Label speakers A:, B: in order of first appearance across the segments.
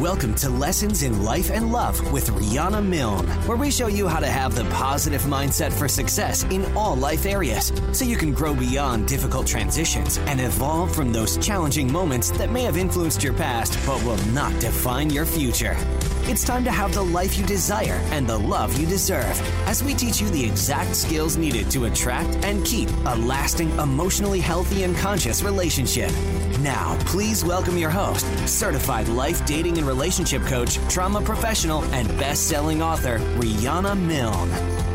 A: Welcome to Lessons in Life and Love with Rhonda Milne, where we show you how to have the positive mindset for success in all life areas so you can grow beyond difficult transitions and evolve from those challenging moments that may have influenced your past but will not define your future. It's time to have the life you desire and the love you deserve as we teach you the exact skills needed to attract and keep a lasting, emotionally healthy, and conscious relationship. Now, please welcome your host, certified life dating and relationship coach, trauma professional, and best selling author, Rhonda Milne.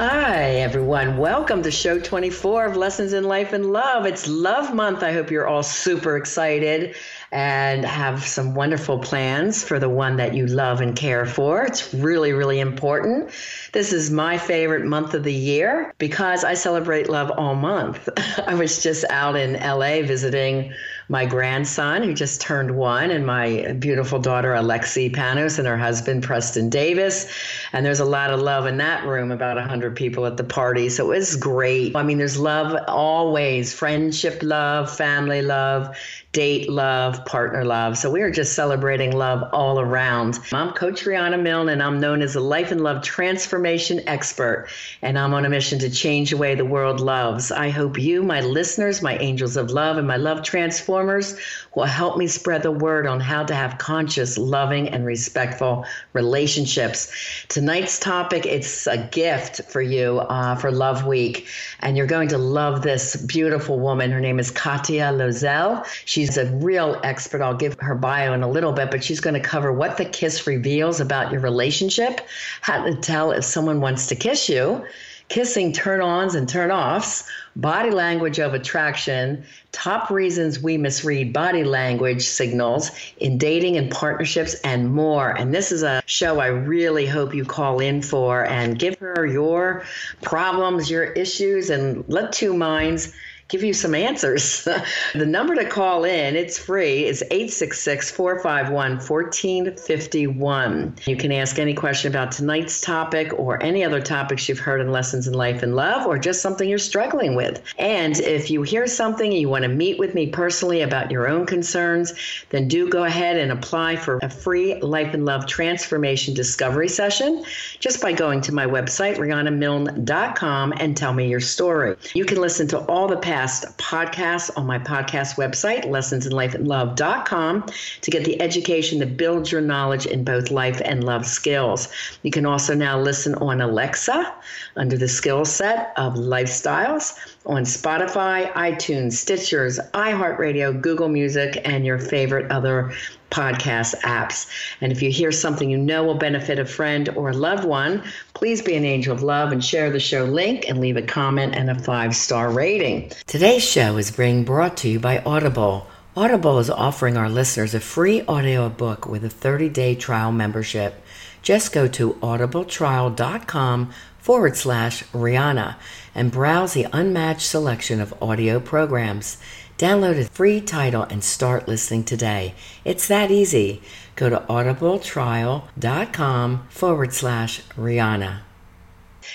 B: Hi, everyone. Welcome to show 24 of Lessons in Life and Love. It's Love Month. I hope you're all super excited and have some wonderful plans for the one that you love and care for. It's really, really important. This is my favorite month of the year because I celebrate love all month. I was just out in LA visiting my grandson, who just turned one, and my beautiful daughter, Alexi Panos, and her husband, Preston Davis. And there's a lot of love in that room, about 100 people at the party. So it was great. I mean, there's love always friendship love, family love, date love, partner love. So we are just celebrating love all around. I'm Coach Rhonda Milne, and I'm known as a life and love transformation expert. And I'm on a mission to change the way the world loves. I hope you, my listeners, my angels of love, and my love transformers will help me spread the word on how to have conscious, loving, and respectful relationships. Tonight's topic, it's a gift for you uh, for Love Week. And you're going to love this beautiful woman. Her name is Katia Loisel. She She's a real expert. I'll give her bio in a little bit, but she's going to cover what the kiss reveals about your relationship, how to tell if someone wants to kiss you, kissing turn ons and turn offs, body language of attraction, top reasons we misread body language signals in dating and partnerships, and more. And this is a show I really hope you call in for and give her your problems, your issues, and let two minds give you some answers. the number to call in, it's free, is 866 451 1451. You can ask any question about tonight's topic or any other topics you've heard in Lessons in Life and Love or just something you're struggling with. And if you hear something you want to meet with me personally about your own concerns, then do go ahead and apply for a free Life and Love transformation discovery session just by going to my website, RhondaMilne.com, and tell me your story. You can listen to all the past podcasts on my podcast website, lessonsinlifeandlove.com, to get the education that builds your knowledge in both life and love skills. You can also now listen on Alexa under the skill set of lifestyles on Spotify, iTunes, Stitchers, iHeartRadio, Google Music, and your favorite other podcast apps. And if you hear something you know will benefit a friend or a loved one, please be an angel of love and share the show link and leave a comment and a five star rating. Today's show is being brought to you by Audible. Audible is offering our listeners a free audio book with a 30 day trial membership. Just go to audibletrial.com forward slash Rhonda and browse the unmatched selection of audio programs. Download a free title and start listening today. It's that easy. Go to audibletrial.com forward slash Rhonda.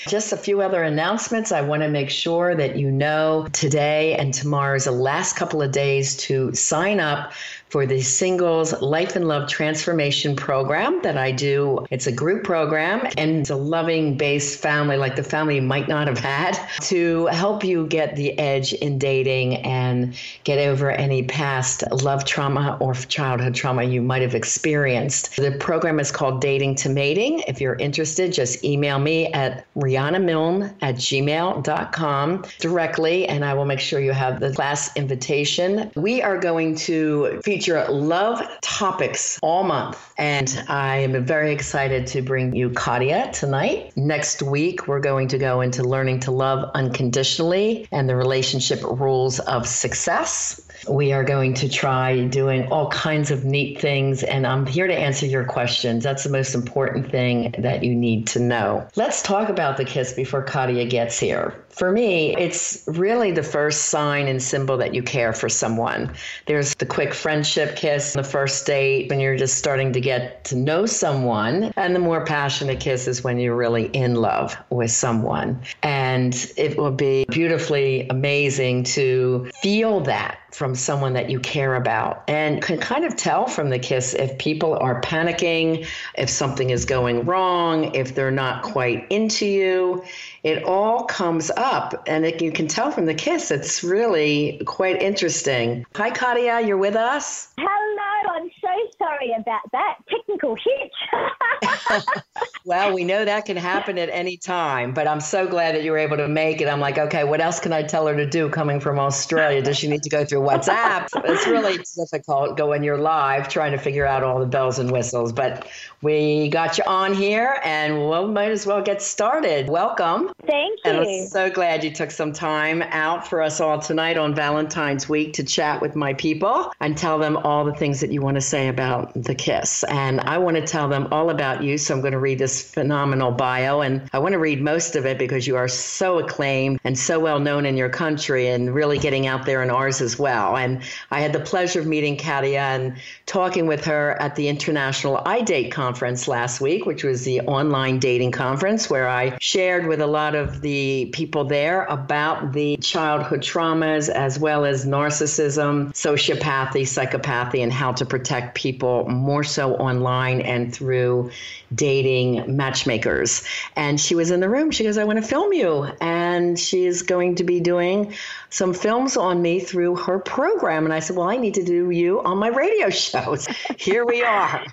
B: Just a few other announcements. I want to make sure that you know today and tomorrow is the last couple of days to sign up for the Singles Life and Love Transformation Program that I do. It's a group program and it's a loving based family, like the family you might not have had, to help you get the edge in dating and get over any past love trauma or childhood trauma you might have experienced. The program is called Dating to Mating. If you're interested, just email me at rhondamilne at gmail.com directly, and I will make sure you have the class invitation. We are going to feature feature love topics all month. And I am very excited to bring you Katia tonight. Next week, we're going to go into learning to love unconditionally and the relationship rules of success. We are going to try doing all kinds of neat things, and I'm here to answer your questions. That's the most important thing that you need to know. Let's talk about the kiss before Katia gets here. For me, it's really the first sign and symbol that you care for someone. There's the quick friendship kiss, the first date when you're just starting to get to know someone, and the more passionate kiss is when you're really in love with someone. And And it will be beautifully amazing to feel that from someone that you care about and can kind of tell from the kiss if people are panicking, if something is going wrong, if they're not quite into you. It all comes up, and it, you can tell from the kiss. It's really quite interesting. Hi, Katia, you're with us?
C: Hello, I'm sorry about that technical hitch.
B: well, we know that can happen at any time, but I'm so glad that you were able to make it. I'm like, okay, what else can I tell her to do coming from Australia? Does she need to go through WhatsApp? it's really difficult going you're live trying to figure out all the bells and whistles, but we got you on here and we we'll, might as well get started. Welcome.
C: Thank you.
B: And I'm so glad you took some time out for us all tonight on Valentine's week to chat with my people and tell them all the things that you want to say about the kiss. And I want to tell them all about you. So I'm going to read this phenomenal bio. And I want to read most of it because you are so acclaimed and so well known in your country and really getting out there in ours as well. And I had the pleasure of meeting Katia and talking with her at the International iDate Conference last week, which was the online dating conference where I shared with a lot of the people there about the childhood traumas as well as narcissism, sociopathy, psychopathy, and how to protect people more so online and through dating matchmakers. And she was in the room. She goes, I want to film you. And she is going to be doing some films on me through her program. And I said, Well, I need to do you on my radio shows. Here we are.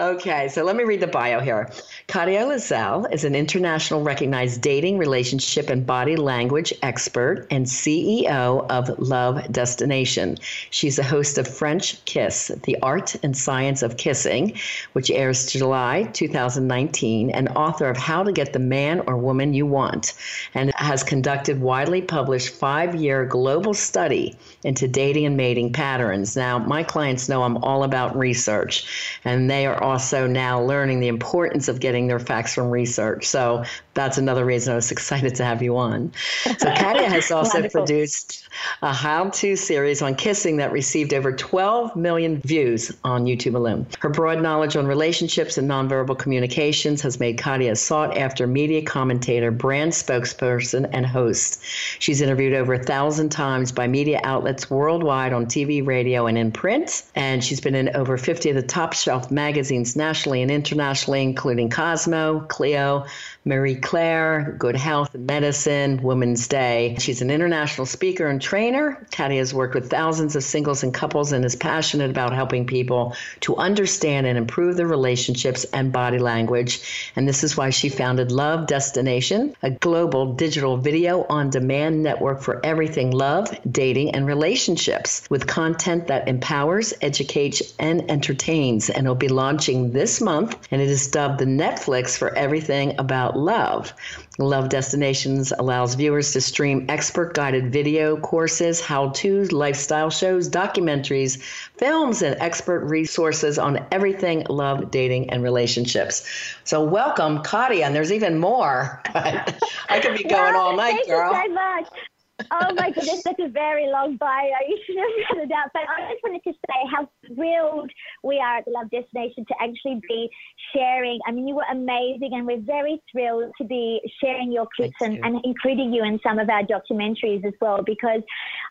B: Okay, so let me read the bio here. Katia Loisel is an international recognized dating, relationship, and body language expert and CEO of Love Destination. She's a host of French Kiss, the art and science of kissing, which airs July 2019, and author of How to Get the Man or Woman You Want, and has conducted widely published five year global study into dating and mating patterns. Now, my clients know I'm all about research, and they are also now learning the importance of getting their facts from research. So that's another reason I was excited to have you on. So Katia has also produced a how-to series on kissing that received over 12 million views on YouTube alone. Her broad knowledge on relationships and nonverbal communications has made Katia a sought-after media commentator, brand spokesperson, and host. She's interviewed over a thousand times by media outlets worldwide on TV, radio, and in print. And she's been in over 50 of the top shelf magazines nationally and internationally, including Cosmo, Cleo, Marie Claire, Good Health and Medicine, Women's Day. She's an international speaker and trainer. Katia has worked with thousands of singles and couples and is passionate about helping people to understand and improve their relationships and body language. And this is why she founded Love Destination, a global digital video on demand network for everything love, dating, and relationships with content that empowers, educates, and entertains. And it'll be launching this month, and it is dubbed the Netflix for everything about about love. Love Destinations allows viewers to stream expert guided video courses, how to's, lifestyle shows, documentaries, films, and expert resources on everything love, dating, and relationships. So, welcome, Katia. And there's even more. I could be going
C: well,
B: all night,
C: thank
B: girl.
C: Thank you so much oh my goodness, that's a very long bio. You should have cut it out. But I just wanted to say how thrilled we are at the Love Destination to actually be sharing. I mean, you were amazing, and we're very thrilled to be sharing your clips and, you. and, including you in some of our documentaries as well, because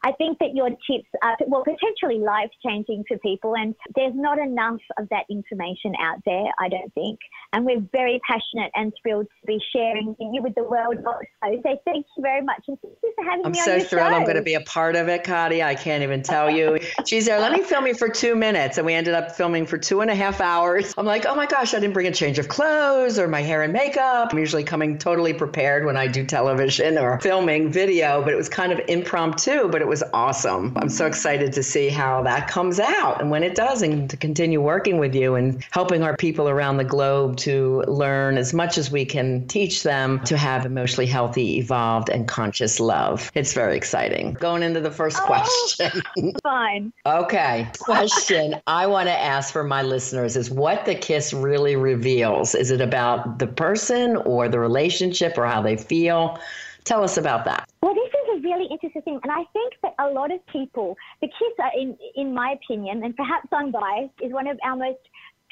C: I think that your tips are, well, potentially life changing for people. And there's not enough of that information out there, I don't think. And we're very passionate and thrilled to be sharing you with the world also. So thank you very much. And thank you for having
B: I'm
C: me
B: so thrilled I'm going to be a part of it, Katia. I can't even tell you. She's there, let me film you for two minutes. And we ended up filming for two and a half hours. I'm like, oh my gosh, I didn't bring a change of clothes or my hair and makeup. I'm usually coming totally prepared when I do television or filming video, but it was kind of impromptu, but it was awesome. I'm so excited to see how that comes out and when it does and to continue working with you and helping our people around the globe to learn as much as we can teach them to have emotionally healthy, evolved, and conscious love. It's very exciting. Going into the first
C: oh,
B: question.
C: Fine.
B: okay. Question I want to ask for my listeners is what the kiss really reveals. Is it about the person or the relationship or how they feel? Tell us about that.
C: Well, this is a really interesting thing, and I think that a lot of people, the kiss, are in in my opinion, and perhaps I'm biased, is one of our most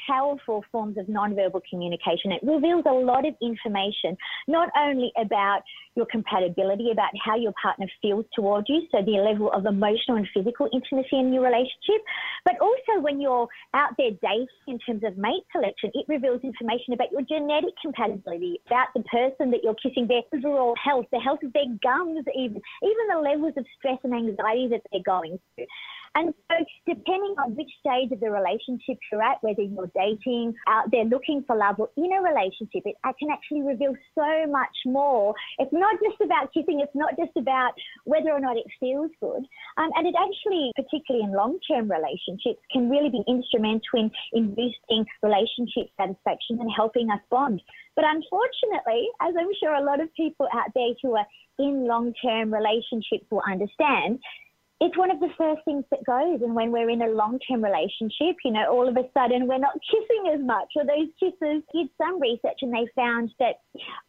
C: powerful forms of nonverbal communication. It reveals a lot of information, not only about your compatibility, about how your partner feels towards you, so the level of emotional and physical intimacy in your relationship, but also when you're out there dating in terms of mate selection, it reveals information about your genetic compatibility, about the person that you're kissing, their overall health, the health of their gums, even, even the levels of stress and anxiety that they're going through. And so, depending on which stage of the relationship you're at, whether you're dating, out there looking for love, or in a relationship, it can actually reveal so much more. It's not just about kissing, it's not just about whether or not it feels good. Um, and it actually, particularly in long term relationships, can really be instrumental in, in boosting relationship satisfaction and helping us bond. But unfortunately, as I'm sure a lot of people out there who are in long term relationships will understand, it's one of the first things that goes. And when we're in a long term relationship, you know, all of a sudden we're not kissing as much, or those kisses did some research and they found that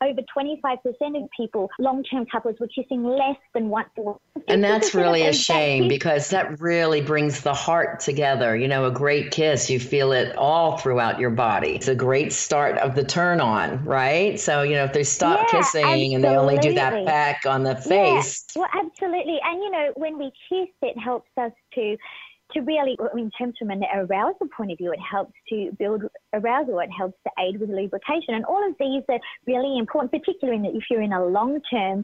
C: over 25% of people, long term couples, were kissing less than once a week.
B: And that's really a shame because that really brings the heart together. You know, a great kiss, you feel it all throughout your body. It's a great start of the turn on, right? So, you know, if they stop yeah, kissing absolutely. and they only do that peck on the face.
C: Yeah, well, absolutely. And, you know, when we kiss, it helps us to to really, in terms from an arousal point of view, it helps to build arousal. It helps to aid with lubrication, and all of these are really important, particularly if you're in a long-term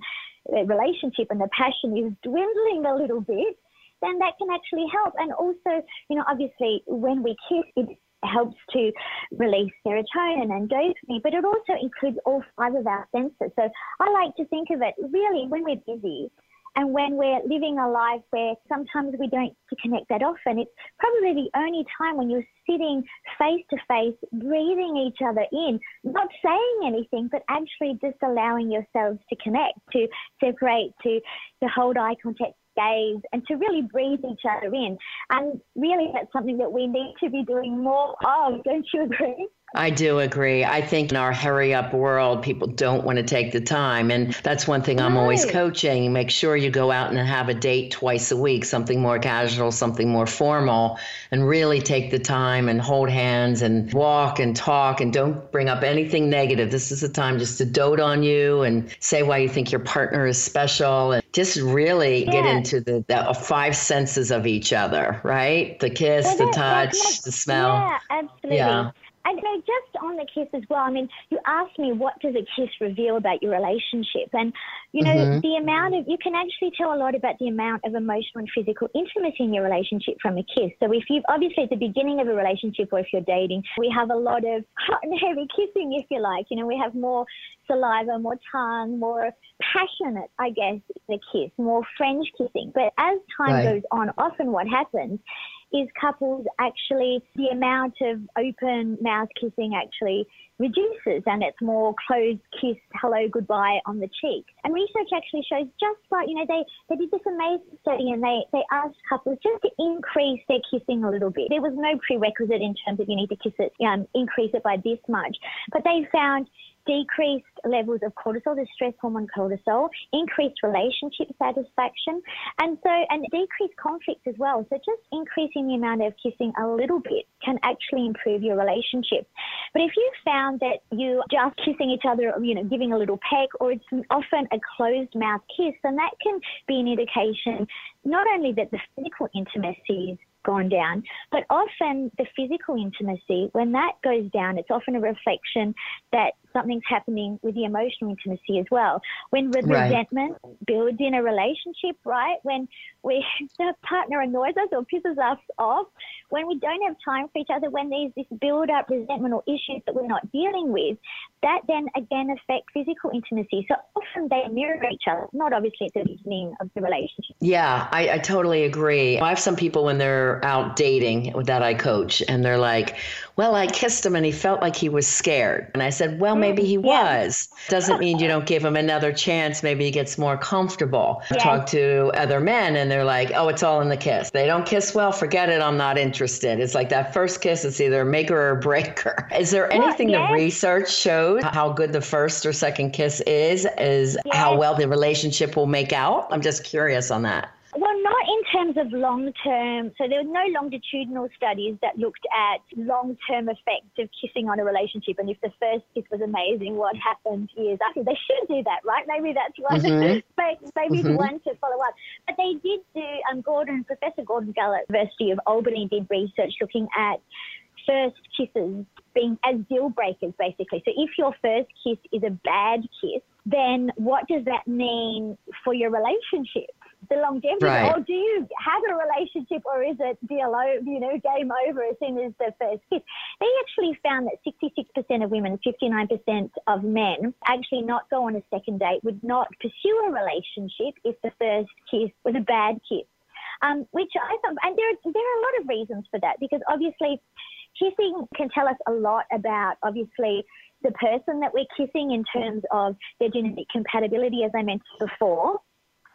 C: uh, relationship and the passion is dwindling a little bit. Then that can actually help, and also, you know, obviously, when we kiss, it helps to release serotonin and dopamine, but it also includes all five of our senses. So I like to think of it really when we're busy and when we're living a life where sometimes we don't connect that often, it's probably the only time when you're sitting face to face, breathing each other in, not saying anything, but actually just allowing yourselves to connect, to separate, to, to hold eye contact, gaze, and to really breathe each other in. And really, that's something that we need to be doing more of, don't you agree?
B: I do agree. I think in our hurry up world, people don't want to take the time. And that's one thing I'm always coaching. Make sure you go out and have a date twice a week, something more casual, something more formal, and really take the time and hold hands and walk and talk and don't bring up anything negative. This is the time just to dote on you and say why you think your partner is special and just really yeah. get into the, the, uh, five senses of each other, right? The kiss, the touch, the smell.
C: Yeah, absolutely. Yeah. And you know, just on the kiss as well, I mean, you asked me what does a kiss reveal about your relationship? And, you know, mm-hmm. the amount of, you can actually tell a lot about the amount of emotional and physical intimacy in your relationship from a kiss. So if you've, obviously at the beginning of a relationship or if you're dating, we have a lot of hot and heavy kissing, if you like. You know, we have more saliva, more tongue, more passionate, I guess, the kiss, more French kissing. But as time right. goes on, often what happens is couples actually, the amount of open mouth kissing actually reduces and it's more closed kiss, hello, goodbye on the cheek. And research actually shows just like, you know, they, they did this amazing study and they, they asked couples just to increase their kissing a little bit. There was no prerequisite in terms of you need to kiss it, um, increase it by this much. But they found decreased levels of cortisol, the stress hormone cortisol, increased relationship satisfaction, and so and decreased conflict as well. So just increasing the amount of kissing a little bit can actually improve your relationship. But if you found that you just kissing each other, you know, giving a little peck, or it's often a closed mouth kiss, then that can be an indication not only that the physical intimacy is gone down. But often the physical intimacy, when that goes down, it's often a reflection that something's happening with the emotional intimacy as well. When right. resentment builds in a relationship, right? When we the partner annoys us or pisses us off, when we don't have time for each other, when there's this build up resentment or issues that we're not dealing with, that then again affects physical intimacy. So often they mirror each other, not obviously at the beginning of the relationship.
B: Yeah, I, I totally agree. I have some people when they're out dating that I coach, and they're like, well, I kissed him and he felt like he was scared. And I said, well, maybe he mm, yeah. was. Doesn't mean you don't give him another chance. Maybe he gets more comfortable. Yeah. Talk to other men and they're like, oh, it's all in the kiss. They don't kiss well, forget it. I'm not interested. It's like that first kiss, it's either a maker or breaker. Is there anything well, yes. the research shows how good the first or second kiss is, is yes. how well the relationship will make out? I'm just curious on that.
C: In terms of long term, so there were no longitudinal studies that looked at long term effects of kissing on a relationship. And if the first kiss was amazing, what happened years after? They should do that, right? Maybe that's one. Mm-hmm. maybe mm-hmm. one to follow up. But they did do. Um, Gordon, Professor Gordon Gallup at University of Albany did research looking at first kisses being as deal breakers, basically. So if your first kiss is a bad kiss, then what does that mean for your relationship? The longevity, right. or do you have a relationship, or is it over, you know, game over as soon as the first kiss? They actually found that 66% of women, 59% of men actually not go on a second date, would not pursue a relationship if the first kiss was a bad kiss. Um, which I thought, and there, there are a lot of reasons for that because obviously kissing can tell us a lot about obviously the person that we're kissing in terms of their genetic compatibility, as I mentioned before.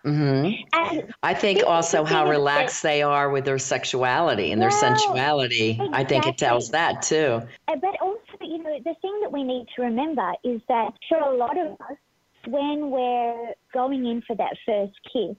B: Mm-hmm. And I think also how relaxed they are with their sexuality and well, their sensuality. Exactly. I think it tells that too.
C: But also, you know, the thing that we need to remember is that for a lot of us, when we're going in for that first kiss,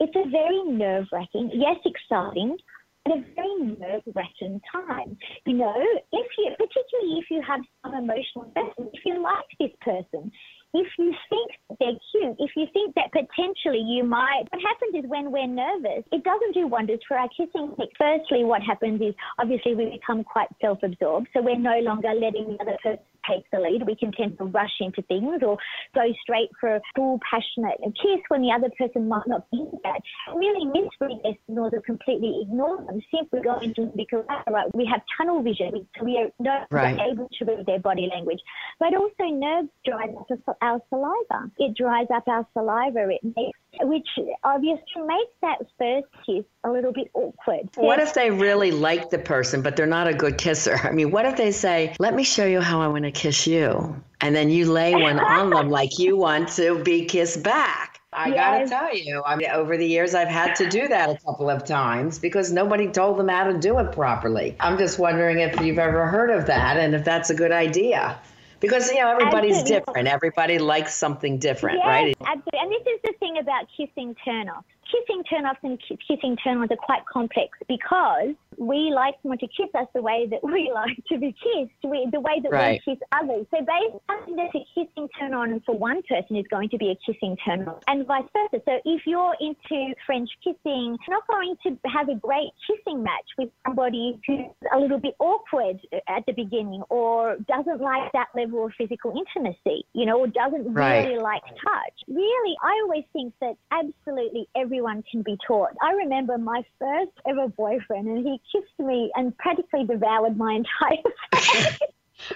C: it's a very nerve wracking, yes, exciting, but a very nerve-wracking time. You know, if you, particularly if you have some emotional investment, if you like this person, if you think they're cute, if you think that potentially you might, what happens is when we're nervous, it doesn't do wonders for our kissing. Firstly, what happens is obviously we become quite self-absorbed, so we're no longer letting the other person take the lead. We can tend to rush into things or go straight for a full passionate kiss when the other person might not be that. Really misread their signals or completely ignore them. Simply go into because right, we have tunnel vision, so we are not right. able to read their body language. But also nerves dry up our saliva. It dries up our saliva. It makes which obviously makes that first kiss a little bit awkward.
B: What if they really like the person, but they're not a good kisser? I mean, what if they say, Let me show you how I want to kiss you? And then you lay one on them like you want to be kissed back. I yes. got to tell you, I mean, over the years, I've had to do that a couple of times because nobody told them how to do it properly. I'm just wondering if you've ever heard of that and if that's a good idea because you know everybody's absolutely. different. Everybody likes something different,
C: yes,
B: right?
C: Absolutely. And this is the thing about kissing turnoffs. Kissing turnoffs and kissing turn-ons are quite complex because we like someone to kiss us the way that we like to be kissed, we, the way that right. we kiss others. So basically, that a kissing turn on for one person is going to be a kissing turn on, and vice versa. So if you're into French kissing, you're not going to have a great kissing match with somebody who's a little bit awkward at the beginning or doesn't like that level of physical intimacy, you know, or doesn't right. really like touch. Really, I always think that absolutely everyone can be taught. I remember my first ever boyfriend, and he kissed me and practically devoured my entire face.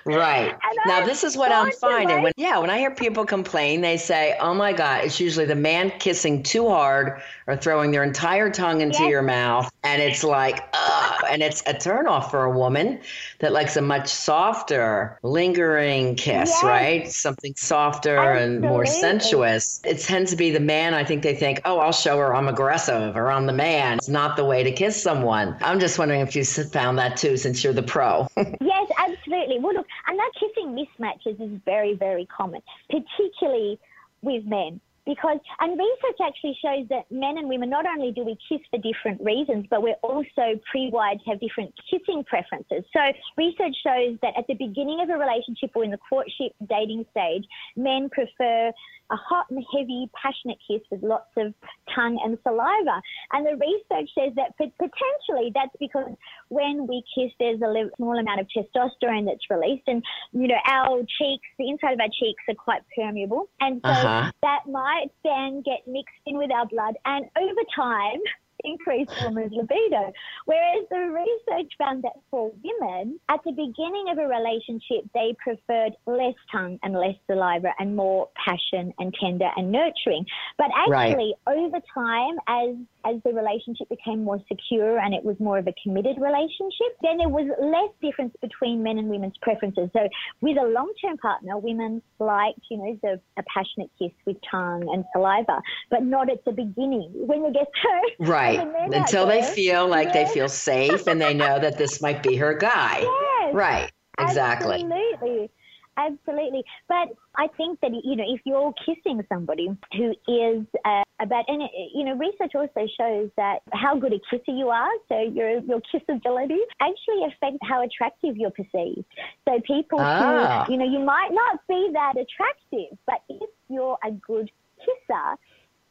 B: Right. now, this is what I'm finding. When, yeah, when I hear people complain, they say, oh my God, it's usually the man kissing too hard or throwing their entire tongue into yes. your mouth. And it's like, ugh. And it's a turnoff for a woman that likes a much softer, lingering kiss, yes. right? Something softer Absolutely. and more sensuous. It tends to be the man, I think they think, oh, I'll show her I'm aggressive or I'm the man. It's not the way to kiss someone. I'm just wondering if you found that too, since you're the pro.
C: yes, absolutely. Well, look, and that kissing mismatches is very, very common, particularly with men. Because, and research actually shows that men and women, not only do we kiss for different reasons, but we're also pre-wired to have different kissing preferences. So research shows that at the beginning of a relationship or in the courtship dating stage, men prefer a hot and heavy, passionate kiss with lots of tongue and saliva. And the research says that potentially that's because when we kiss, there's a small amount of testosterone that's released, and you know our cheeks, the inside of our cheeks, are quite permeable, and so uh-huh. that might then get mixed in with our blood, and over time increase women's libido. Whereas the research found that for women, at the beginning of a relationship, they preferred less tongue and less saliva and more passion and tender and nurturing. But actually, right. over time, as as the relationship became more secure and it was more of a committed relationship, then there was less difference between men and women's preferences. So with a long-term partner, women liked, you know, the, a passionate kiss with tongue and saliva, but not at the beginning. When you get to
B: right until they feel like yes. they feel safe and they know that this might be her guy.
C: Yes.
B: Right. Exactly.
C: Absolutely. Absolutely. But I think that, you know, if you're kissing somebody who is uh, about, and, you know, research also shows that how good a kisser you are, so your, your kissability, actually affects how attractive you're perceived. So people ah. who, you know, you might not be that attractive, but if you're a good kisser,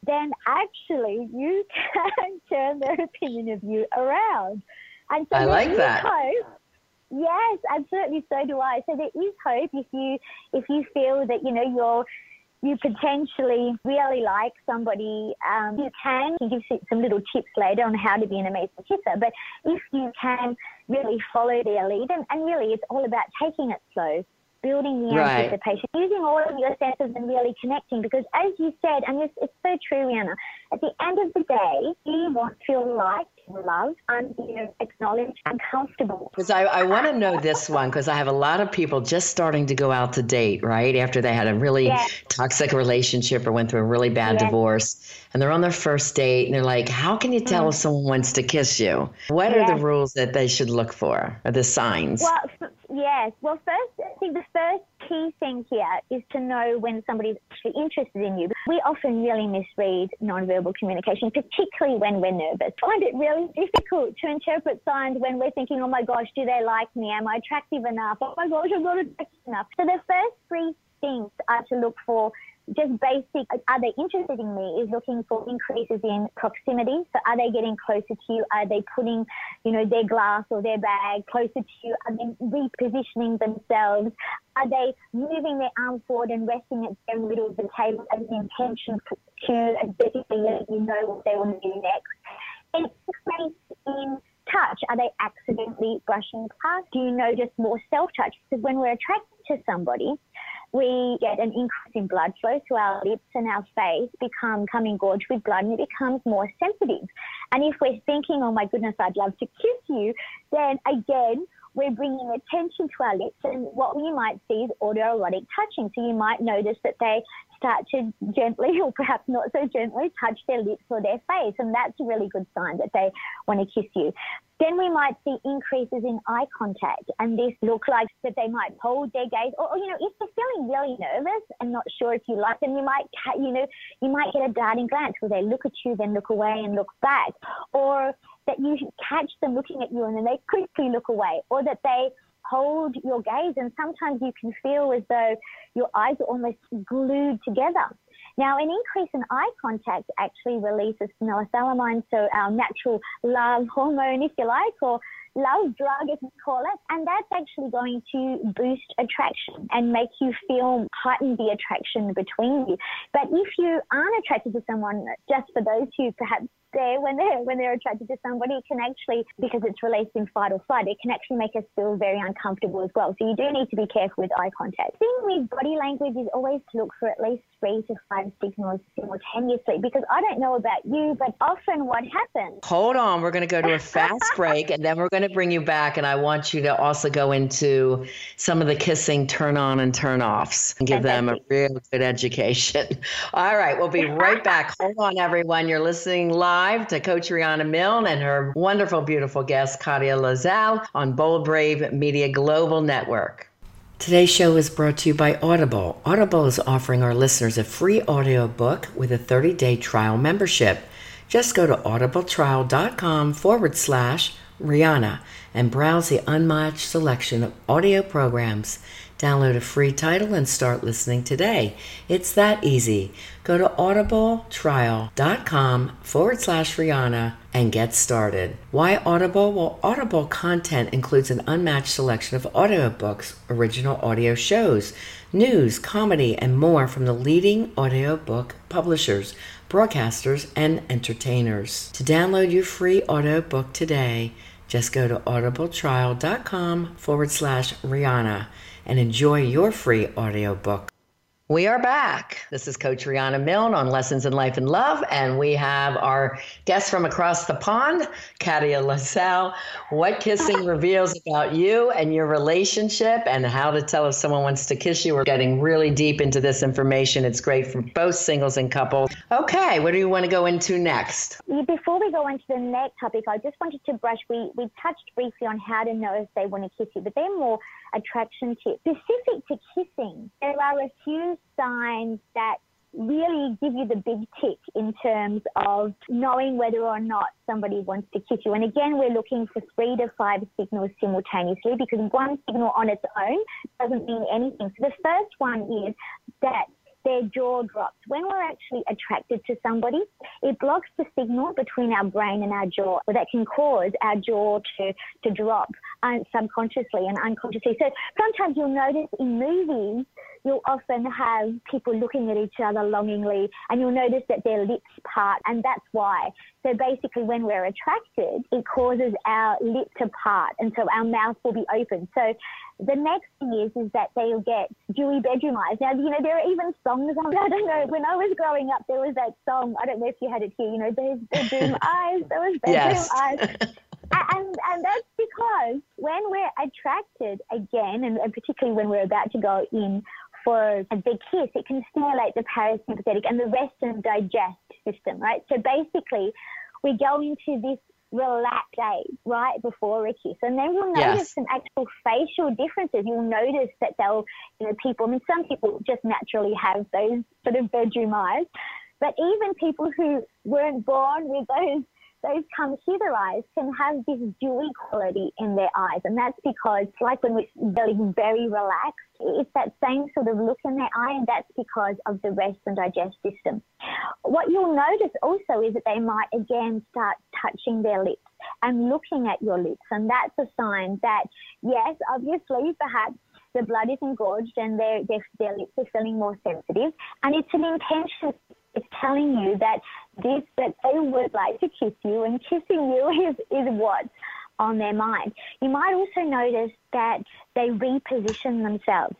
C: then actually you can turn their opinion of you around.
B: And so I like that. Hope,
C: Yes, absolutely. So do I. So there is hope if you if you feel that you know you're you potentially really like somebody, um, you can give some little tips later on how to be an amazing kisser. But if you can really follow their lead, and, and really it's all about taking it slow, building the right. anticipation, using all of your senses and really connecting. Because as you said, and it's, it's so true, Rhonda, at the end of the day, you want to feel liked love and you know, acknowledged and comfortable.
B: Because I, I want to know this one because I have a lot of people just starting to go out to date, right? After they had a really yes. toxic relationship or went through a really bad yes. divorce and they're on their first date and they're like, how can you tell mm-hmm. if someone wants to kiss you? What yes. are the rules that they should look for or the signs?
C: Well, yes. Well, first, I think the first key thing here is to know when somebody's actually interested in you. We often really misread nonverbal communication, particularly when we're nervous. I find it really difficult to interpret signs when we're thinking, oh my gosh, do they like me? Am I attractive enough? Oh my gosh, I'm not attractive enough. So the first three things are to look for just basic, are they interested in me? Is looking for increases in proximity. So are they getting closer to you? Are they putting, you know, their glass or their bag closer to you? Are they repositioning themselves? Are they moving their arm forward and resting at the middle of the table as an intention to basically let you know what they want to do next? And in touch. Are they accidentally brushing past? Do you notice more self touch? Because when we're attracted to somebody, we get an increase in blood flow to our lips and our face become coming gorged with blood and it becomes more sensitive. And if we're thinking, oh my goodness, I'd love to kiss you, then again, we're bringing attention to our lips and what we might see is autoerotic touching. So you might notice that they start to gently or perhaps not so gently touch their lips or their face. And that's a really good sign that they want to kiss you. Then we might see increases in eye contact, and this look like that they might hold their gaze, or, or, you know, if they're feeling really nervous and not sure if you like them, you might, you know, you might get a darting glance where they look at you, then look away and look back, or that you catch them looking at you and then they quickly look away, or that they hold your gaze, and sometimes you can feel as though your eyes are almost glued together. Now, an increase in eye contact actually releases phenylethylamine, so our natural love hormone, if you like, or love drug, as we call it, and that's actually going to boost attraction and make you feel heighten the attraction between you. But if you aren't attracted to someone, just for those who perhaps there when they're when they're attracted to somebody it can actually because it's released in fight or flight it can actually make us feel very uncomfortable as well. So you do need to be careful with eye contact. The thing with body language is always to look for at least three to five signals simultaneously because i don't know about you but often what happens
B: hold on we're going to go to a fast break and then we're going to bring you back and i want you to also go into some of the kissing turn on and turn offs and give them a real good education. All right we'll be right back. Hold on everyone. You're listening live live to Coach Rhonda Milne and her wonderful, beautiful guest, Katia Loisel, on Bold Brave Media Global Network. Today's show is brought to you by Audible. Audible is offering our listeners a free audiobook with a 30 day trial membership. Just go to audibletrial.com forward slash Rhonda and browse the unmatched selection of audio programs. Download a free title and start listening today. It's that easy. Go to audibletrial.com forward slash Rhonda and get started. Why Audible? Well, Audible content includes an unmatched selection of audiobooks, original audio shows, news, comedy, and more from the leading audiobook publishers, broadcasters, and entertainers. To download your free audiobook today, just go to audibletrial.com forward slash Rhonda and enjoy your free audiobook. We are back. This is Coach Rhonda Milne on Lessons in Life and Love, and we have our guest from across the pond, Katia Loisel. What kissing reveals about you and your relationship, and how to tell if someone wants to kiss you. We're getting really deep into this information. It's great for both singles and couples. Okay, what do you want to go into next?
C: Before we go into the next topic, I just wanted to brush. We we touched briefly on how to know if they want to kiss you, but they're more attraction tip specific to kissing. There are a few signs that really give you the big tick in terms of knowing whether or not somebody wants to kiss you. And again, we're looking for three to five signals simultaneously because one signal on its own doesn't mean anything. So the first one is that their jaw drops. When we're actually attracted to somebody, it blocks the signal between our brain and our jaw that can cause our jaw to, to drop subconsciously and unconsciously. So sometimes you'll notice in movies, you'll often have people looking at each other longingly and you'll notice that their lips part and that's why. So basically when we're attracted, it causes our lip to part and so our mouth will be open. So the next thing is is that they'll get dewy bedroom eyes. Now, you know, there are even songs on I don't know, when I was growing up there was that song, I don't know if you had it here, you know, there's bedroom eyes, there was bedroom
B: yes.
C: eyes. and, and that's because when we're attracted again, and, and particularly when we're about to go in for a big kiss, it can stimulate the parasympathetic and the rest and digest system, right? So basically, we go into this relaxed state right before a kiss. And then you'll notice yes. some actual facial differences. You'll notice that they'll, you know, people, I mean, some people just naturally have those sort of bedroom eyes, but even people who weren't born with those those come hither eyes can have this dewy quality in their eyes. And that's because, like when feeling very relaxed, it's that same sort of look in their eye, and that's because of the rest and digest system. What you'll notice also is that they might again start touching their lips and looking at your lips. And that's a sign that, yes, obviously, perhaps the blood is engorged and their, their, their lips are feeling more sensitive. And it's an intention it's telling you that this that they would like to kiss you and kissing you is, is what's on their mind. You might also notice that they reposition themselves.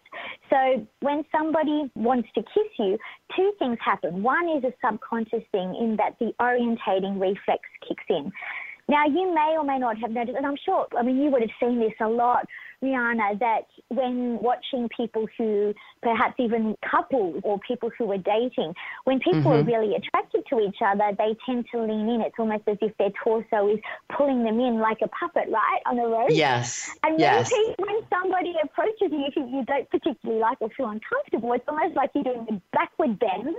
C: So when somebody wants to kiss you, two things happen. One is a subconscious thing in that the orientating reflex kicks in. Now, you may or may not have noticed, and I'm sure, I mean, you would have seen this a lot Rhonda, that when watching people who perhaps even couples or people who are dating, when people mm-hmm. are really attracted to each other, they tend to lean in. It's almost as if their torso is pulling them in like a puppet, right, on a rope.
B: Yes.
C: And
B: yes.
C: when, when somebody approaches you who you don't particularly like or feel uncomfortable, it's almost like you're doing a backward bend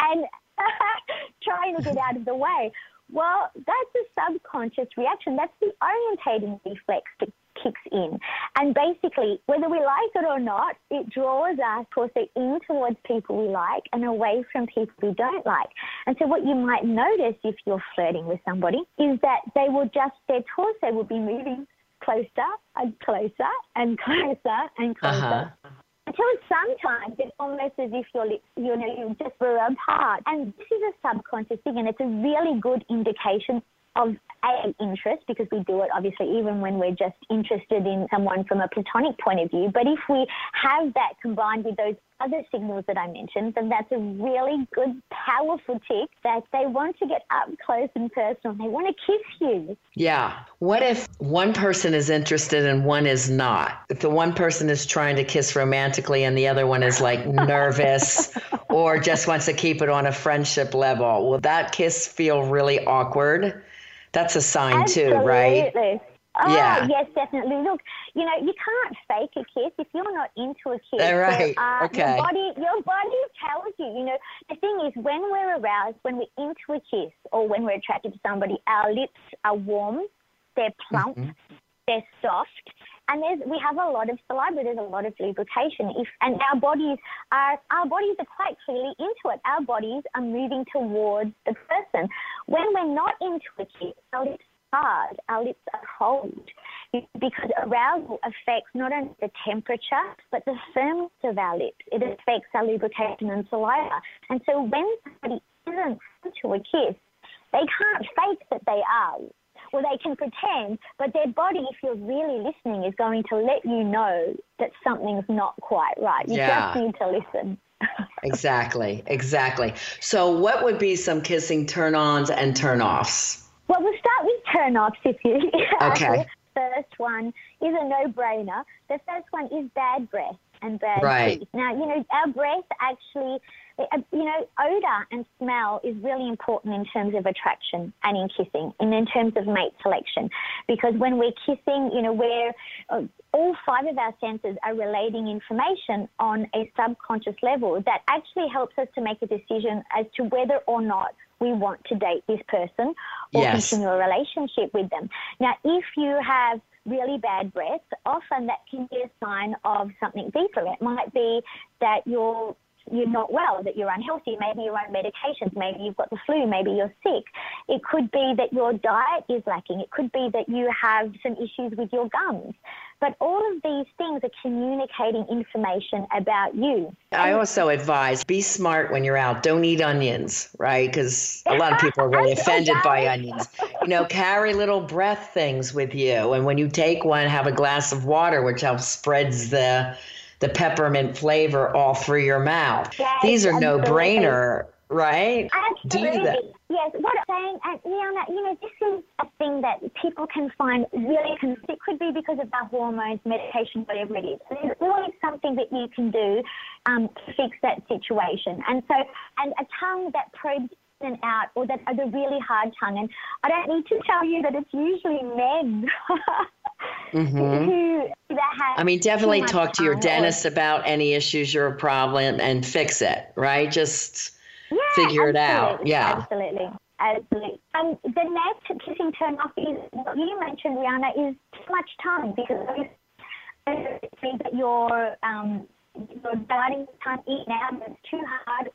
C: and trying to get out of the way. Well, that's a subconscious reaction. That's the orientating reflex kicks in. And basically, whether we like it or not, it draws us torso in towards people we like and away from people we don't like. And so what you might notice if you're flirting with somebody is that they will just, their torso will be moving closer and closer and closer and closer. Uh-huh. Until sometimes it's almost as if your lips, you know, you just were apart. And this is a subconscious thing, and it's a really good indication of a interest because we do it obviously even when we're just interested in someone from a platonic point of view. But if we have that combined with those other signals that I mentioned, then that's a really good, powerful tick that they want to get up close and personal. They want to kiss you.
B: Yeah. What if one person is interested and one is not? If the one person is trying to kiss romantically and the other one is like nervous or just wants to keep it on a friendship level, will that kiss feel really awkward? That's a sign
C: Absolutely.
B: too, right?
C: Oh, yeah. yes, definitely. Look, you know, you can't fake a kiss if you're not into a kiss.
B: All right. uh, okay.
C: Your body, your body tells you. You know, the thing is, when we're aroused, when we're into a kiss, or when we're attracted to somebody, our lips are warm, they're plump, mm-hmm. they're soft, and there's we have a lot of saliva. There's a lot of lubrication. If and our bodies are our bodies are quite clearly into it. Our bodies are moving towards the person. When we're not into a kiss, our lips are hard. Our lips are cold because arousal affects not only the temperature but the firmness of our lips. It affects our lubrication and saliva. And so when somebody isn't into a kiss, they can't fake that they are well, they can pretend, but their body, if you're really listening, is going to let you know that something's not quite right. You yeah. just need to listen.
B: exactly, exactly. So, what would be some kissing turn ons and turn offs?
C: Well, we'll start with turn offs if you.
B: Okay.
C: first one is a no brainer. The first one is bad breath and bad
B: right.
C: teeth. Now, you know, our breath actually you know, odor and smell is really important in terms of attraction and in kissing and in terms of mate selection. Because when we're kissing, you know, we're, uh, all five of our senses are relating information on a subconscious level that actually helps us to make a decision as to whether or not we want to date this person or yes. continue a relationship with them. Now, if you have really bad breath, often that can be a sign of something deeper. It might be that you're you're not well, that you're unhealthy, maybe you're on medications, maybe you've got the flu, maybe you're sick. It could be that your diet is lacking. It could be that you have some issues with your gums. But all of these things are communicating information about you.
B: I also advise be smart when you're out. Don't eat onions, right? Because a lot of people are really offended by onions. You know, carry little breath things with you. And when you take one, have a glass of water, which helps spreads the the peppermint flavor all through your mouth. Yes, These are no brainer, right?
C: Absolutely. Do that. Yes, what I'm saying, and Rhonda, you know, this is a thing that people can find really, it could be because of our hormones, medication, whatever it is. There's always something that you can do um, to fix that situation. And so, and a tongue that probes and out or that are the really hard tongue. And I don't need to tell you that it's usually men
B: mm-hmm. who that I mean, definitely talk to your dentist or, about any issues you're a problem and fix it, right? Just yeah, figure it out. Yeah.
C: Absolutely. Absolutely. Um, the next kissing turn off is what you mentioned, Rhonda, is too much tongue because means that you're um, you're starting tongue eat now and it's too hard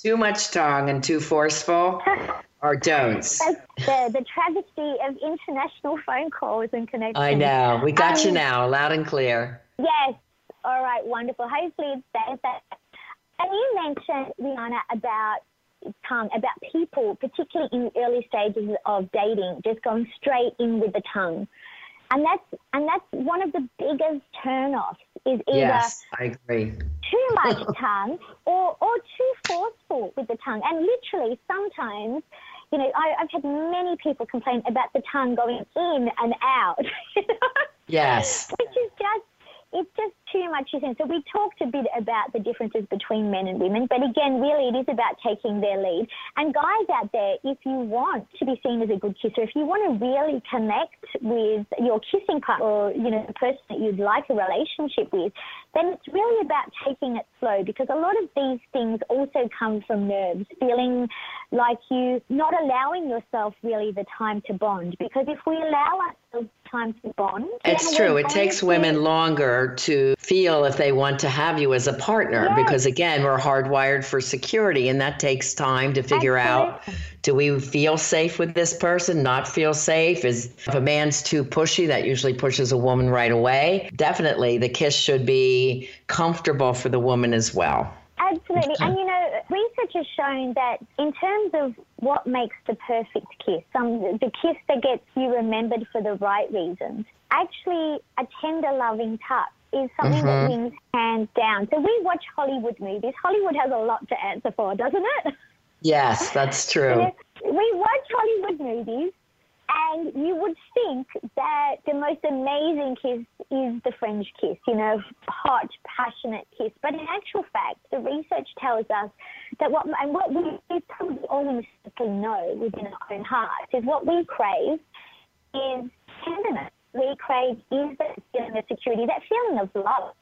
B: too much tongue and too forceful or don'ts.
C: the, the travesty of international phone calls and connections.
B: I know. We got um, you now, loud and clear.
C: Yes. All right, wonderful. Hopefully it stays that. And you mentioned, Rhonda, about tongue, about people, particularly in the early stages of dating, just going straight in with the tongue. And that's and that's one of the biggest turnoffs is either
B: yes, I agree.
C: too much tongue or, or too forceful with the tongue. And literally, sometimes, you know, I, have had many people complain about the tongue going in and out.
B: yes.
C: Which is just it's just too much isn't so we talked a bit about the differences between men and women but again really it is about taking their lead and guys out there if you want to be seen as a good kisser if you want to really connect with your kissing partner or you know the person that you'd like a relationship with then it's really about taking it slow because a lot of these things also come from nerves feeling like you not allowing yourself really the time to bond because if we allow ourselves time to bond.
B: It's true. It takes women longer to feel if they want to have you as a partner yes. because, again, we're hardwired for security, and that takes time to figure Absolutely. out do we feel safe with this person, not feel safe? Is if a man's too pushy, that usually pushes a woman right away. Definitely, the kiss should be comfortable for the woman as well.
C: Absolutely. And you know, research has shown that in terms of what makes the perfect kiss, um, the kiss that gets you remembered for the right reasons, actually a tender, loving touch is something mm-hmm. that brings hands down. So we watch Hollywood movies. Hollywood has a lot to answer for, doesn't it?
B: Yes, that's true.
C: we watch Hollywood movies and you would think that the most amazing kiss is the French kiss, you know, hot, passionate kiss. But in actual fact, the research tells us that what, and what we probably all instinctively know within our own hearts is what we crave is tenderness. We crave is that feeling of security, that feeling of love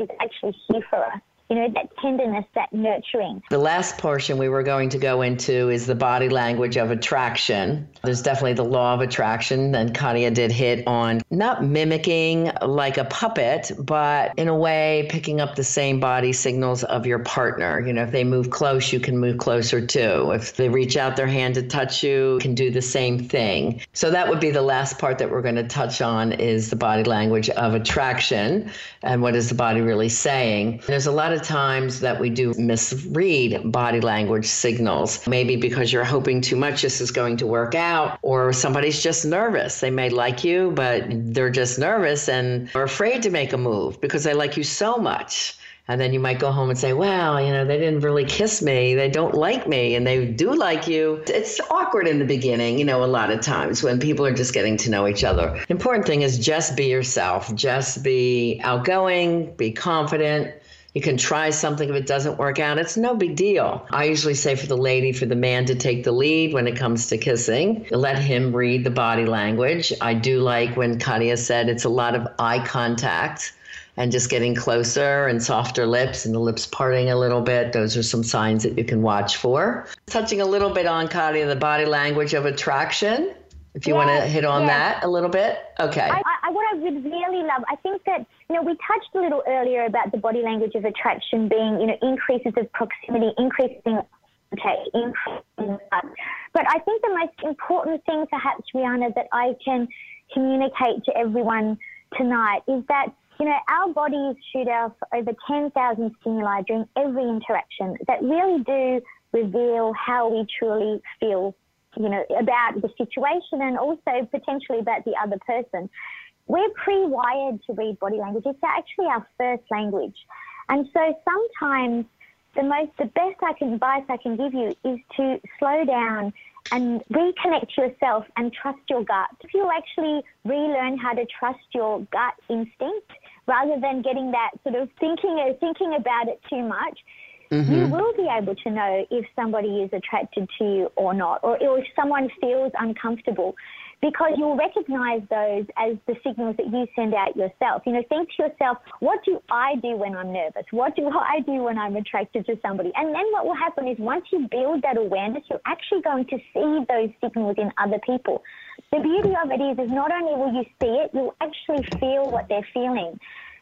C: is actually here for us you know, that tenderness, that nurturing.
B: The last portion we were going to go into is the body language of attraction. There's definitely the law of attraction, and Katia did hit on not mimicking like a puppet, but in a way picking up the same body signals of your partner. You know, if they move close, you can move closer too. If they reach out their hand to touch you, you can do the same thing. So that would be the last part that we're going to touch on is the body language of attraction and what is the body really saying. There's a lot of of times that we do misread body language signals. Maybe because you're hoping too much this is going to work out, or somebody's just nervous. They may like you, but they're just nervous and are afraid to make a move because they like you so much. And then you might go home and say, well, you know, they didn't really kiss me. They don't like me and they do like you. It's awkward in the beginning, you know, a lot of times when people are just getting to know each other. Important thing is just be yourself, just be outgoing, be confident, You can try something if it doesn't work out. It's no big deal. I usually say for the lady, for the man to take the lead when it comes to kissing. Let him read the body language. I do like when Katia said it's a lot of eye contact and just getting closer and softer lips and the lips parting a little bit. Those are some signs that you can watch for. Touching a little bit on Katia, the body language of attraction. If you want to hit on that a little bit, okay. I,
C: I, what I would really love, I think that you know we touched a little earlier about the body language of attraction being you know increases of proximity, increasing increasing. But I think the most important thing, perhaps, Rhonda, that I can communicate to everyone tonight is that you know, our bodies shoot off over 10,000 stimuli during every interaction that really do reveal how we truly feel, you know, about the situation and also potentially about the other person. We're pre-wired to read body language. It's actually our first language. And so sometimes the most, the best I can, advice I can give you is to slow down and reconnect yourself and trust your gut. If you actually relearn how to trust your gut instinct rather than getting that sort of thinking or thinking about it too much, mm-hmm. you will be able to know if somebody is attracted to you or not, or, or if someone feels uncomfortable because you'll recognize those as the signals that you send out yourself. You know, think to yourself, what do I do when I'm nervous? What do I do when I'm attracted to somebody? And then what will happen is once you build that awareness, you're actually going to see those signals in other people. The beauty of it is, is not only will you see it, you'll actually feel what they're feeling.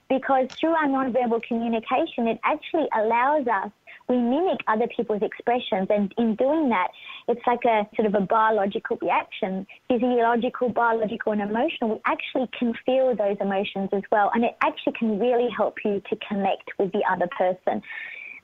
C: Because through our nonverbal communication, it actually allows us we mimic other people's expressions. And in doing that, it's like a sort of a biological reaction, physiological, biological, and emotional. We actually can feel those emotions as well. And it actually can really help you to connect with the other person.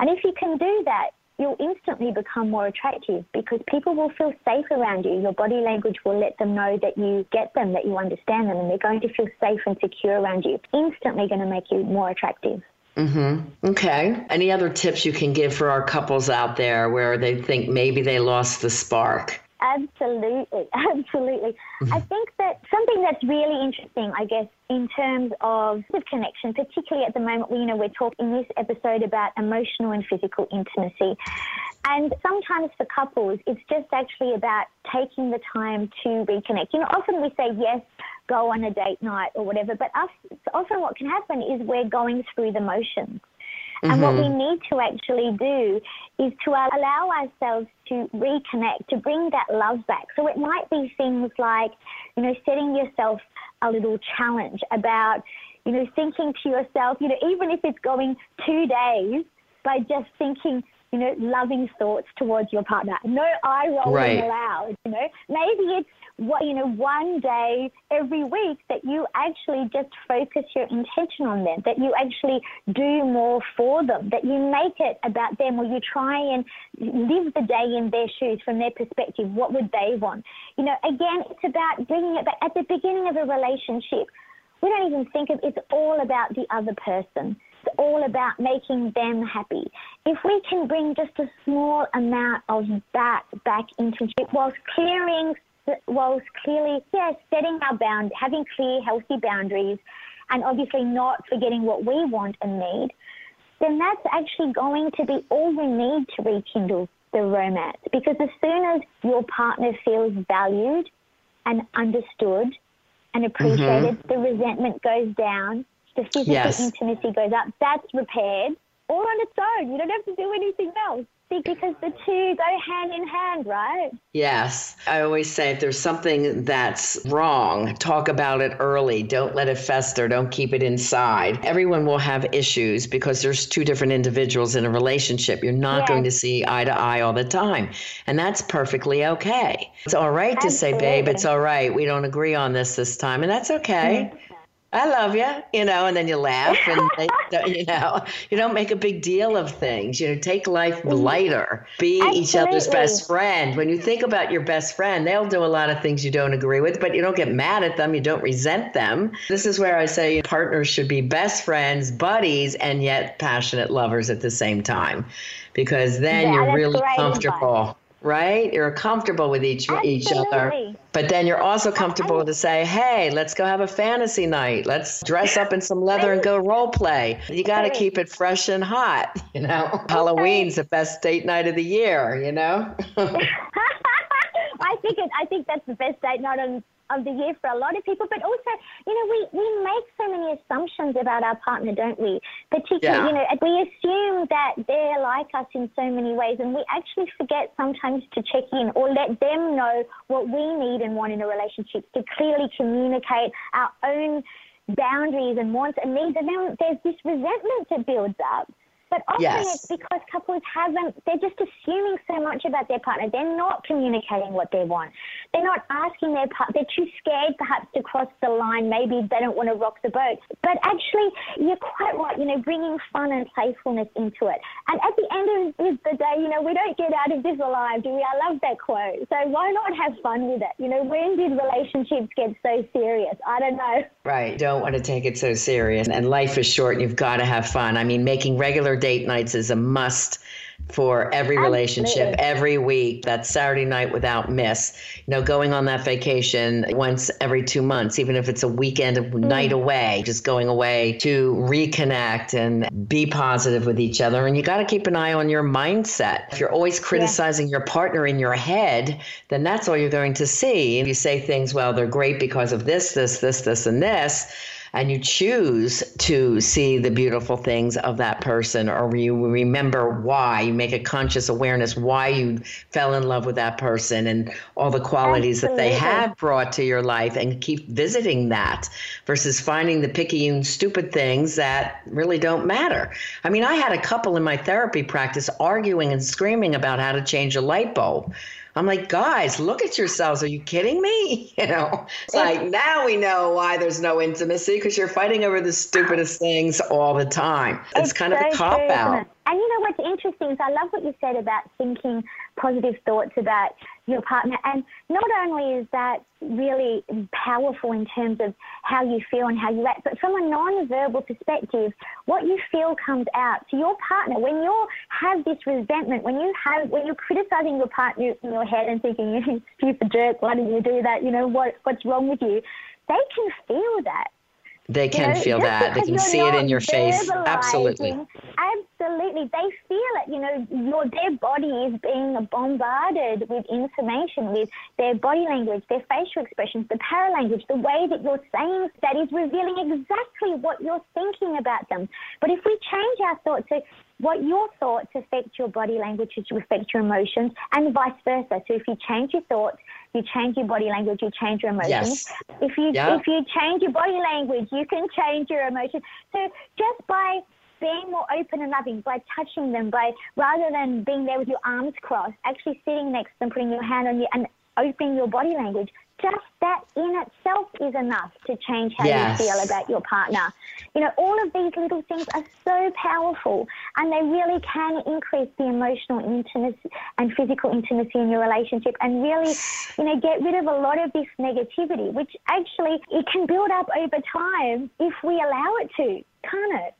C: And if you can do that, you'll instantly become more attractive because people will feel safe around you. Your body language will let them know that you get them, that you understand them, and they're going to feel safe and secure around you. It's instantly going to make you more attractive.
B: Mm-hmm. Okay. Any other tips you can give for our couples out there where they think maybe they lost the spark?
C: Absolutely, absolutely. Mm-hmm. I think that something that's really interesting, I guess, in terms of connection, particularly at the moment, we you know, we're talking in this episode about emotional and physical intimacy. And sometimes for couples, it's just actually about taking the time to reconnect. You know, often we say yes, go on a date night or whatever, but us, often what can happen is we're going through the motions. And mm-hmm. what we mm-hmm. need to actually do is to allow ourselves to reconnect, to bring that love back. So it might be things like, you know, setting yourself a little challenge about, you know, thinking to yourself, you know, even if it's going two days, by just thinking, you know, loving thoughts towards your partner. No eye rolling right. allowed. You know, maybe it's what you know one day every week that you actually just focus your intention on them. That you actually do more for them. That you make it about them, or you try and live the day in their shoes from their perspective. What would they want? You know, again, it's about bringing it back at the beginning of a relationship. We don't even think of it's all about the other person it's all about making them happy. If we can bring just a small amount of that back into it whilst clearing, whilst clearly, yeah, setting our bound, having clear, healthy boundaries, and obviously not forgetting what we want and need, then that's actually going to be all we need to rekindle the romance. Because as soon as your partner feels valued and understood and appreciated, mm-hmm. the resentment goes down the physical yes. intimacy goes up. That's repaired all on its own. You don't have to do anything else. See, because the two go hand in hand, right?
B: Yes. I always say if there's something that's wrong, talk about it early. Don't let it fester. Don't keep it inside. Everyone will have issues because there's two different individuals in a relationship. You're not yes. going to see eye to eye all the time. And that's perfectly okay. It's all right Absolutely. to say, babe, it's all right. We don't agree on this this time. And that's okay. Mm-hmm. I love you, you know, and then you laugh and they, you know, you don't make a big deal of things. You know, take life mm-hmm. lighter. Be Absolutely. each other's best friend. When you think about your best friend, they'll do a lot of things you don't agree with, but you don't get mad at them, you don't resent them. This is where I say partners should be best friends, buddies, and yet passionate lovers at the same time. Because then yeah, you're really comfortable. Right? You're comfortable with each each other. But then you're also comfortable to say, "Hey, let's go have a fantasy night. Let's dress up in some leather and go role play." You got to keep it fresh and hot, you know. Halloween's the best date night of the year, you know.
C: I think it, I think that's the best date night on of the year for a lot of people. But also, you know, we, we make so many assumptions about our partner, don't we? Particularly, yeah. you know, we assume that they're like us in so many ways, and we actually forget sometimes to check in or let them know what we need and want in a relationship to clearly communicate our own boundaries and wants and needs. And then there's this resentment that builds up. But often yes. it's because couples haven't, they're just assuming so much about their partner. They're not communicating what they want. They're not asking their partner, they're too scared perhaps to cross the line. Maybe they don't want to rock the boat. But actually, you're quite right, you know, bringing fun and playfulness into it. And at the end of the day, you know, we don't get out of this alive, do we? I love that quote. So why not have fun with it? You know, when did relationships get so serious? I don't know.
B: Right. Don't want to take it so serious. And life is short and you've got to have fun. I mean, making regular date nights is a must for every relationship every week. That saturday night without miss. You know going on that vacation once every two months even if it's a weekend mm. night away just going away to reconnect and be positive with each other. And you got to keep an eye on your mindset. If you're always criticizing yeah. your partner in your head then that's all you're going to see. If you say things well they're great because of this this this this and this and you choose to see the beautiful things of that person or you remember why you make a conscious awareness why you fell in love with that person and all the qualities Absolutely. that they have brought to your life and keep visiting that versus finding the picayune stupid things that really don't matter i mean i had a couple in my therapy practice arguing and screaming about how to change a light bulb I'm like, guys, look at yourselves. Are you kidding me? You know, it's like now we know why there's no intimacy because you're fighting over the stupidest things all the time. It's, it's kind so of a cop out.
C: And you know what's interesting is I love what you said about thinking positive thoughts about your partner. And not only is that really powerful in terms of how you feel and how you act, but from a non-verbal perspective, what you feel comes out. to your partner, when you have this resentment, when you have, when you're criticizing your partner in your head and thinking, you stupid jerk, why did you do that? You know, what, what's wrong with you? They can feel that.
B: They can you know, feel that. They can see it in your face. Absolutely.
C: Absolutely. They feel it. You know, your their body is being bombarded with information, with their body language, their facial expressions, the paralanguage, the way that you're saying that is revealing exactly what you're thinking about them. But if we change our thoughts, so what your thoughts affect your body language, which affect your emotions, and vice versa. So if you change your thoughts, you change your body language, you change your emotions. Yes. If you yeah. if you change your body language, you can change your emotions. So just by being more open and loving by touching them, by rather than being there with your arms crossed, actually sitting next to them, putting your hand on you and opening your body language, just that in itself is enough to change how yes. you feel about your partner. You know, all of these little things are so powerful and they really can increase the emotional intimacy and physical intimacy in your relationship and really, you know, get rid of a lot of this negativity, which actually it can build up over time if we allow it to, can't it?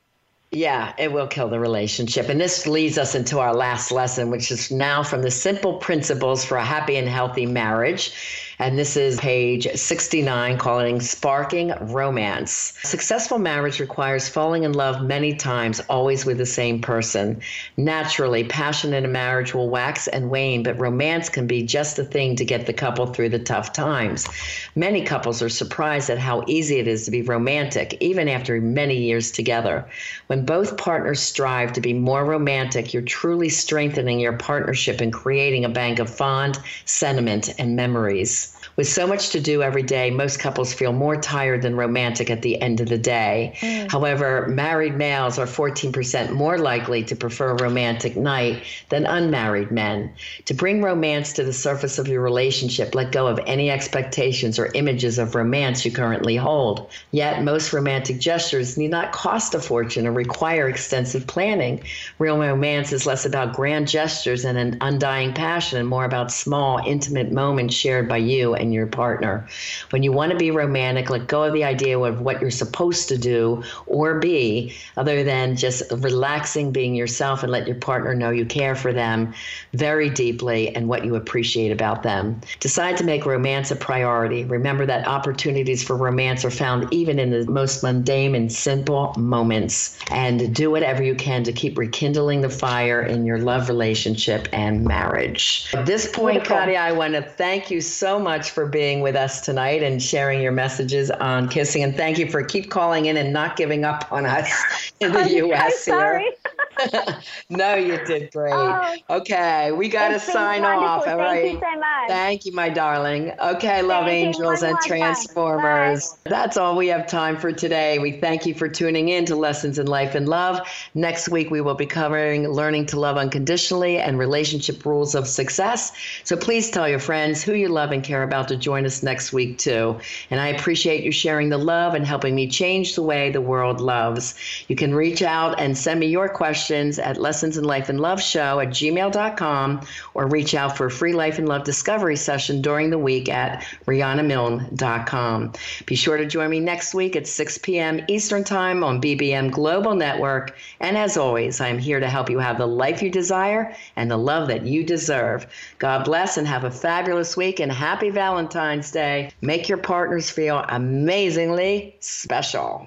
B: Yeah, it will kill the relationship. And this leads us into our last lesson, which is now from the simple principles for a happy and healthy marriage. And this is page 69, calling Sparking Romance. Successful marriage requires falling in love many times, always with the same person. Naturally, passion in a marriage will wax and wane, but romance can be just the thing to get the couple through the tough times. Many couples are surprised at how easy it is to be romantic, even after many years together. When both partners strive to be more romantic, you're truly strengthening your partnership and creating a bank of fond sentiment and memories. With so much to do every day, most couples feel more tired than romantic at the end of the day. Mm. However, married males are 14% more likely to prefer a romantic night than unmarried men. To bring romance to the surface of your relationship, let go of any expectations or images of romance you currently hold. Yet, most romantic gestures need not cost a fortune or require extensive planning. Real romance is less about grand gestures and an undying passion and more about small, intimate moments shared by you you and your partner. When you want to be romantic, let go of the idea of what you're supposed to do or be, other than just relaxing, being yourself, and let your partner know you care for them very deeply and what you appreciate about them. Decide to make romance a priority. Remember that opportunities for romance are found even in the most mundane and simple moments. And do whatever you can to keep rekindling the fire in your love relationship and marriage. At this point, Katia, I want to thank you so much for being with us tonight and sharing your messages on kissing. And thank you for keep calling in and not giving up on us in the U.S.
C: sorry.
B: no, you did great. Oh, okay, we got to sign off.
C: All
B: right.
C: Thank you so much.
B: Thank you, my darling. Okay, love angels and transformers. That's all we have time for today. We thank you for tuning in to Lessons in Life and Love. Next week, we will be covering learning to love unconditionally and relationship rules of success. So please tell your friends who you love and care about to join us next week, too. And I appreciate you sharing the love and helping me change the way the world loves. You can reach out and send me your questions at Lessons in Life and Love Show at gmail.com or reach out for a free Life and Love discovery session during the week at RhondaMilne.com. Be sure to join me next week at 6 p.m. Eastern Time on BBM Global Network. And as always, I'm here to help you have the life you desire and the love that you deserve. God bless and have a fabulous week and happy Valentine's Day. Make your partners feel amazingly special.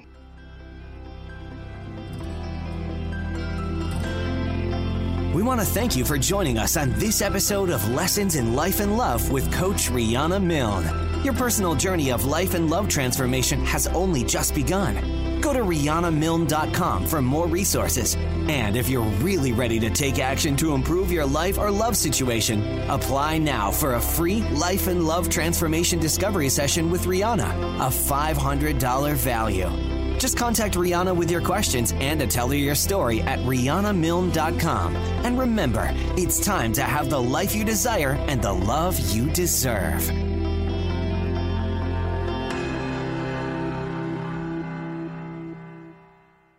A: We want to thank you for joining us on this episode of Lessons in Life and Love with Coach Rhonda Milne. Your personal journey of life and love transformation has only just begun. Go to RhondaMilne.com for more resources. And if you're really ready to take action to improve your life or love situation, apply now for a free life and love transformation discovery session with Rhonda, a $500 value. Just contact Rhonda with your questions and to tell her your story at RhondaMilne.com. And remember, it's time to have the life you desire and the love you deserve.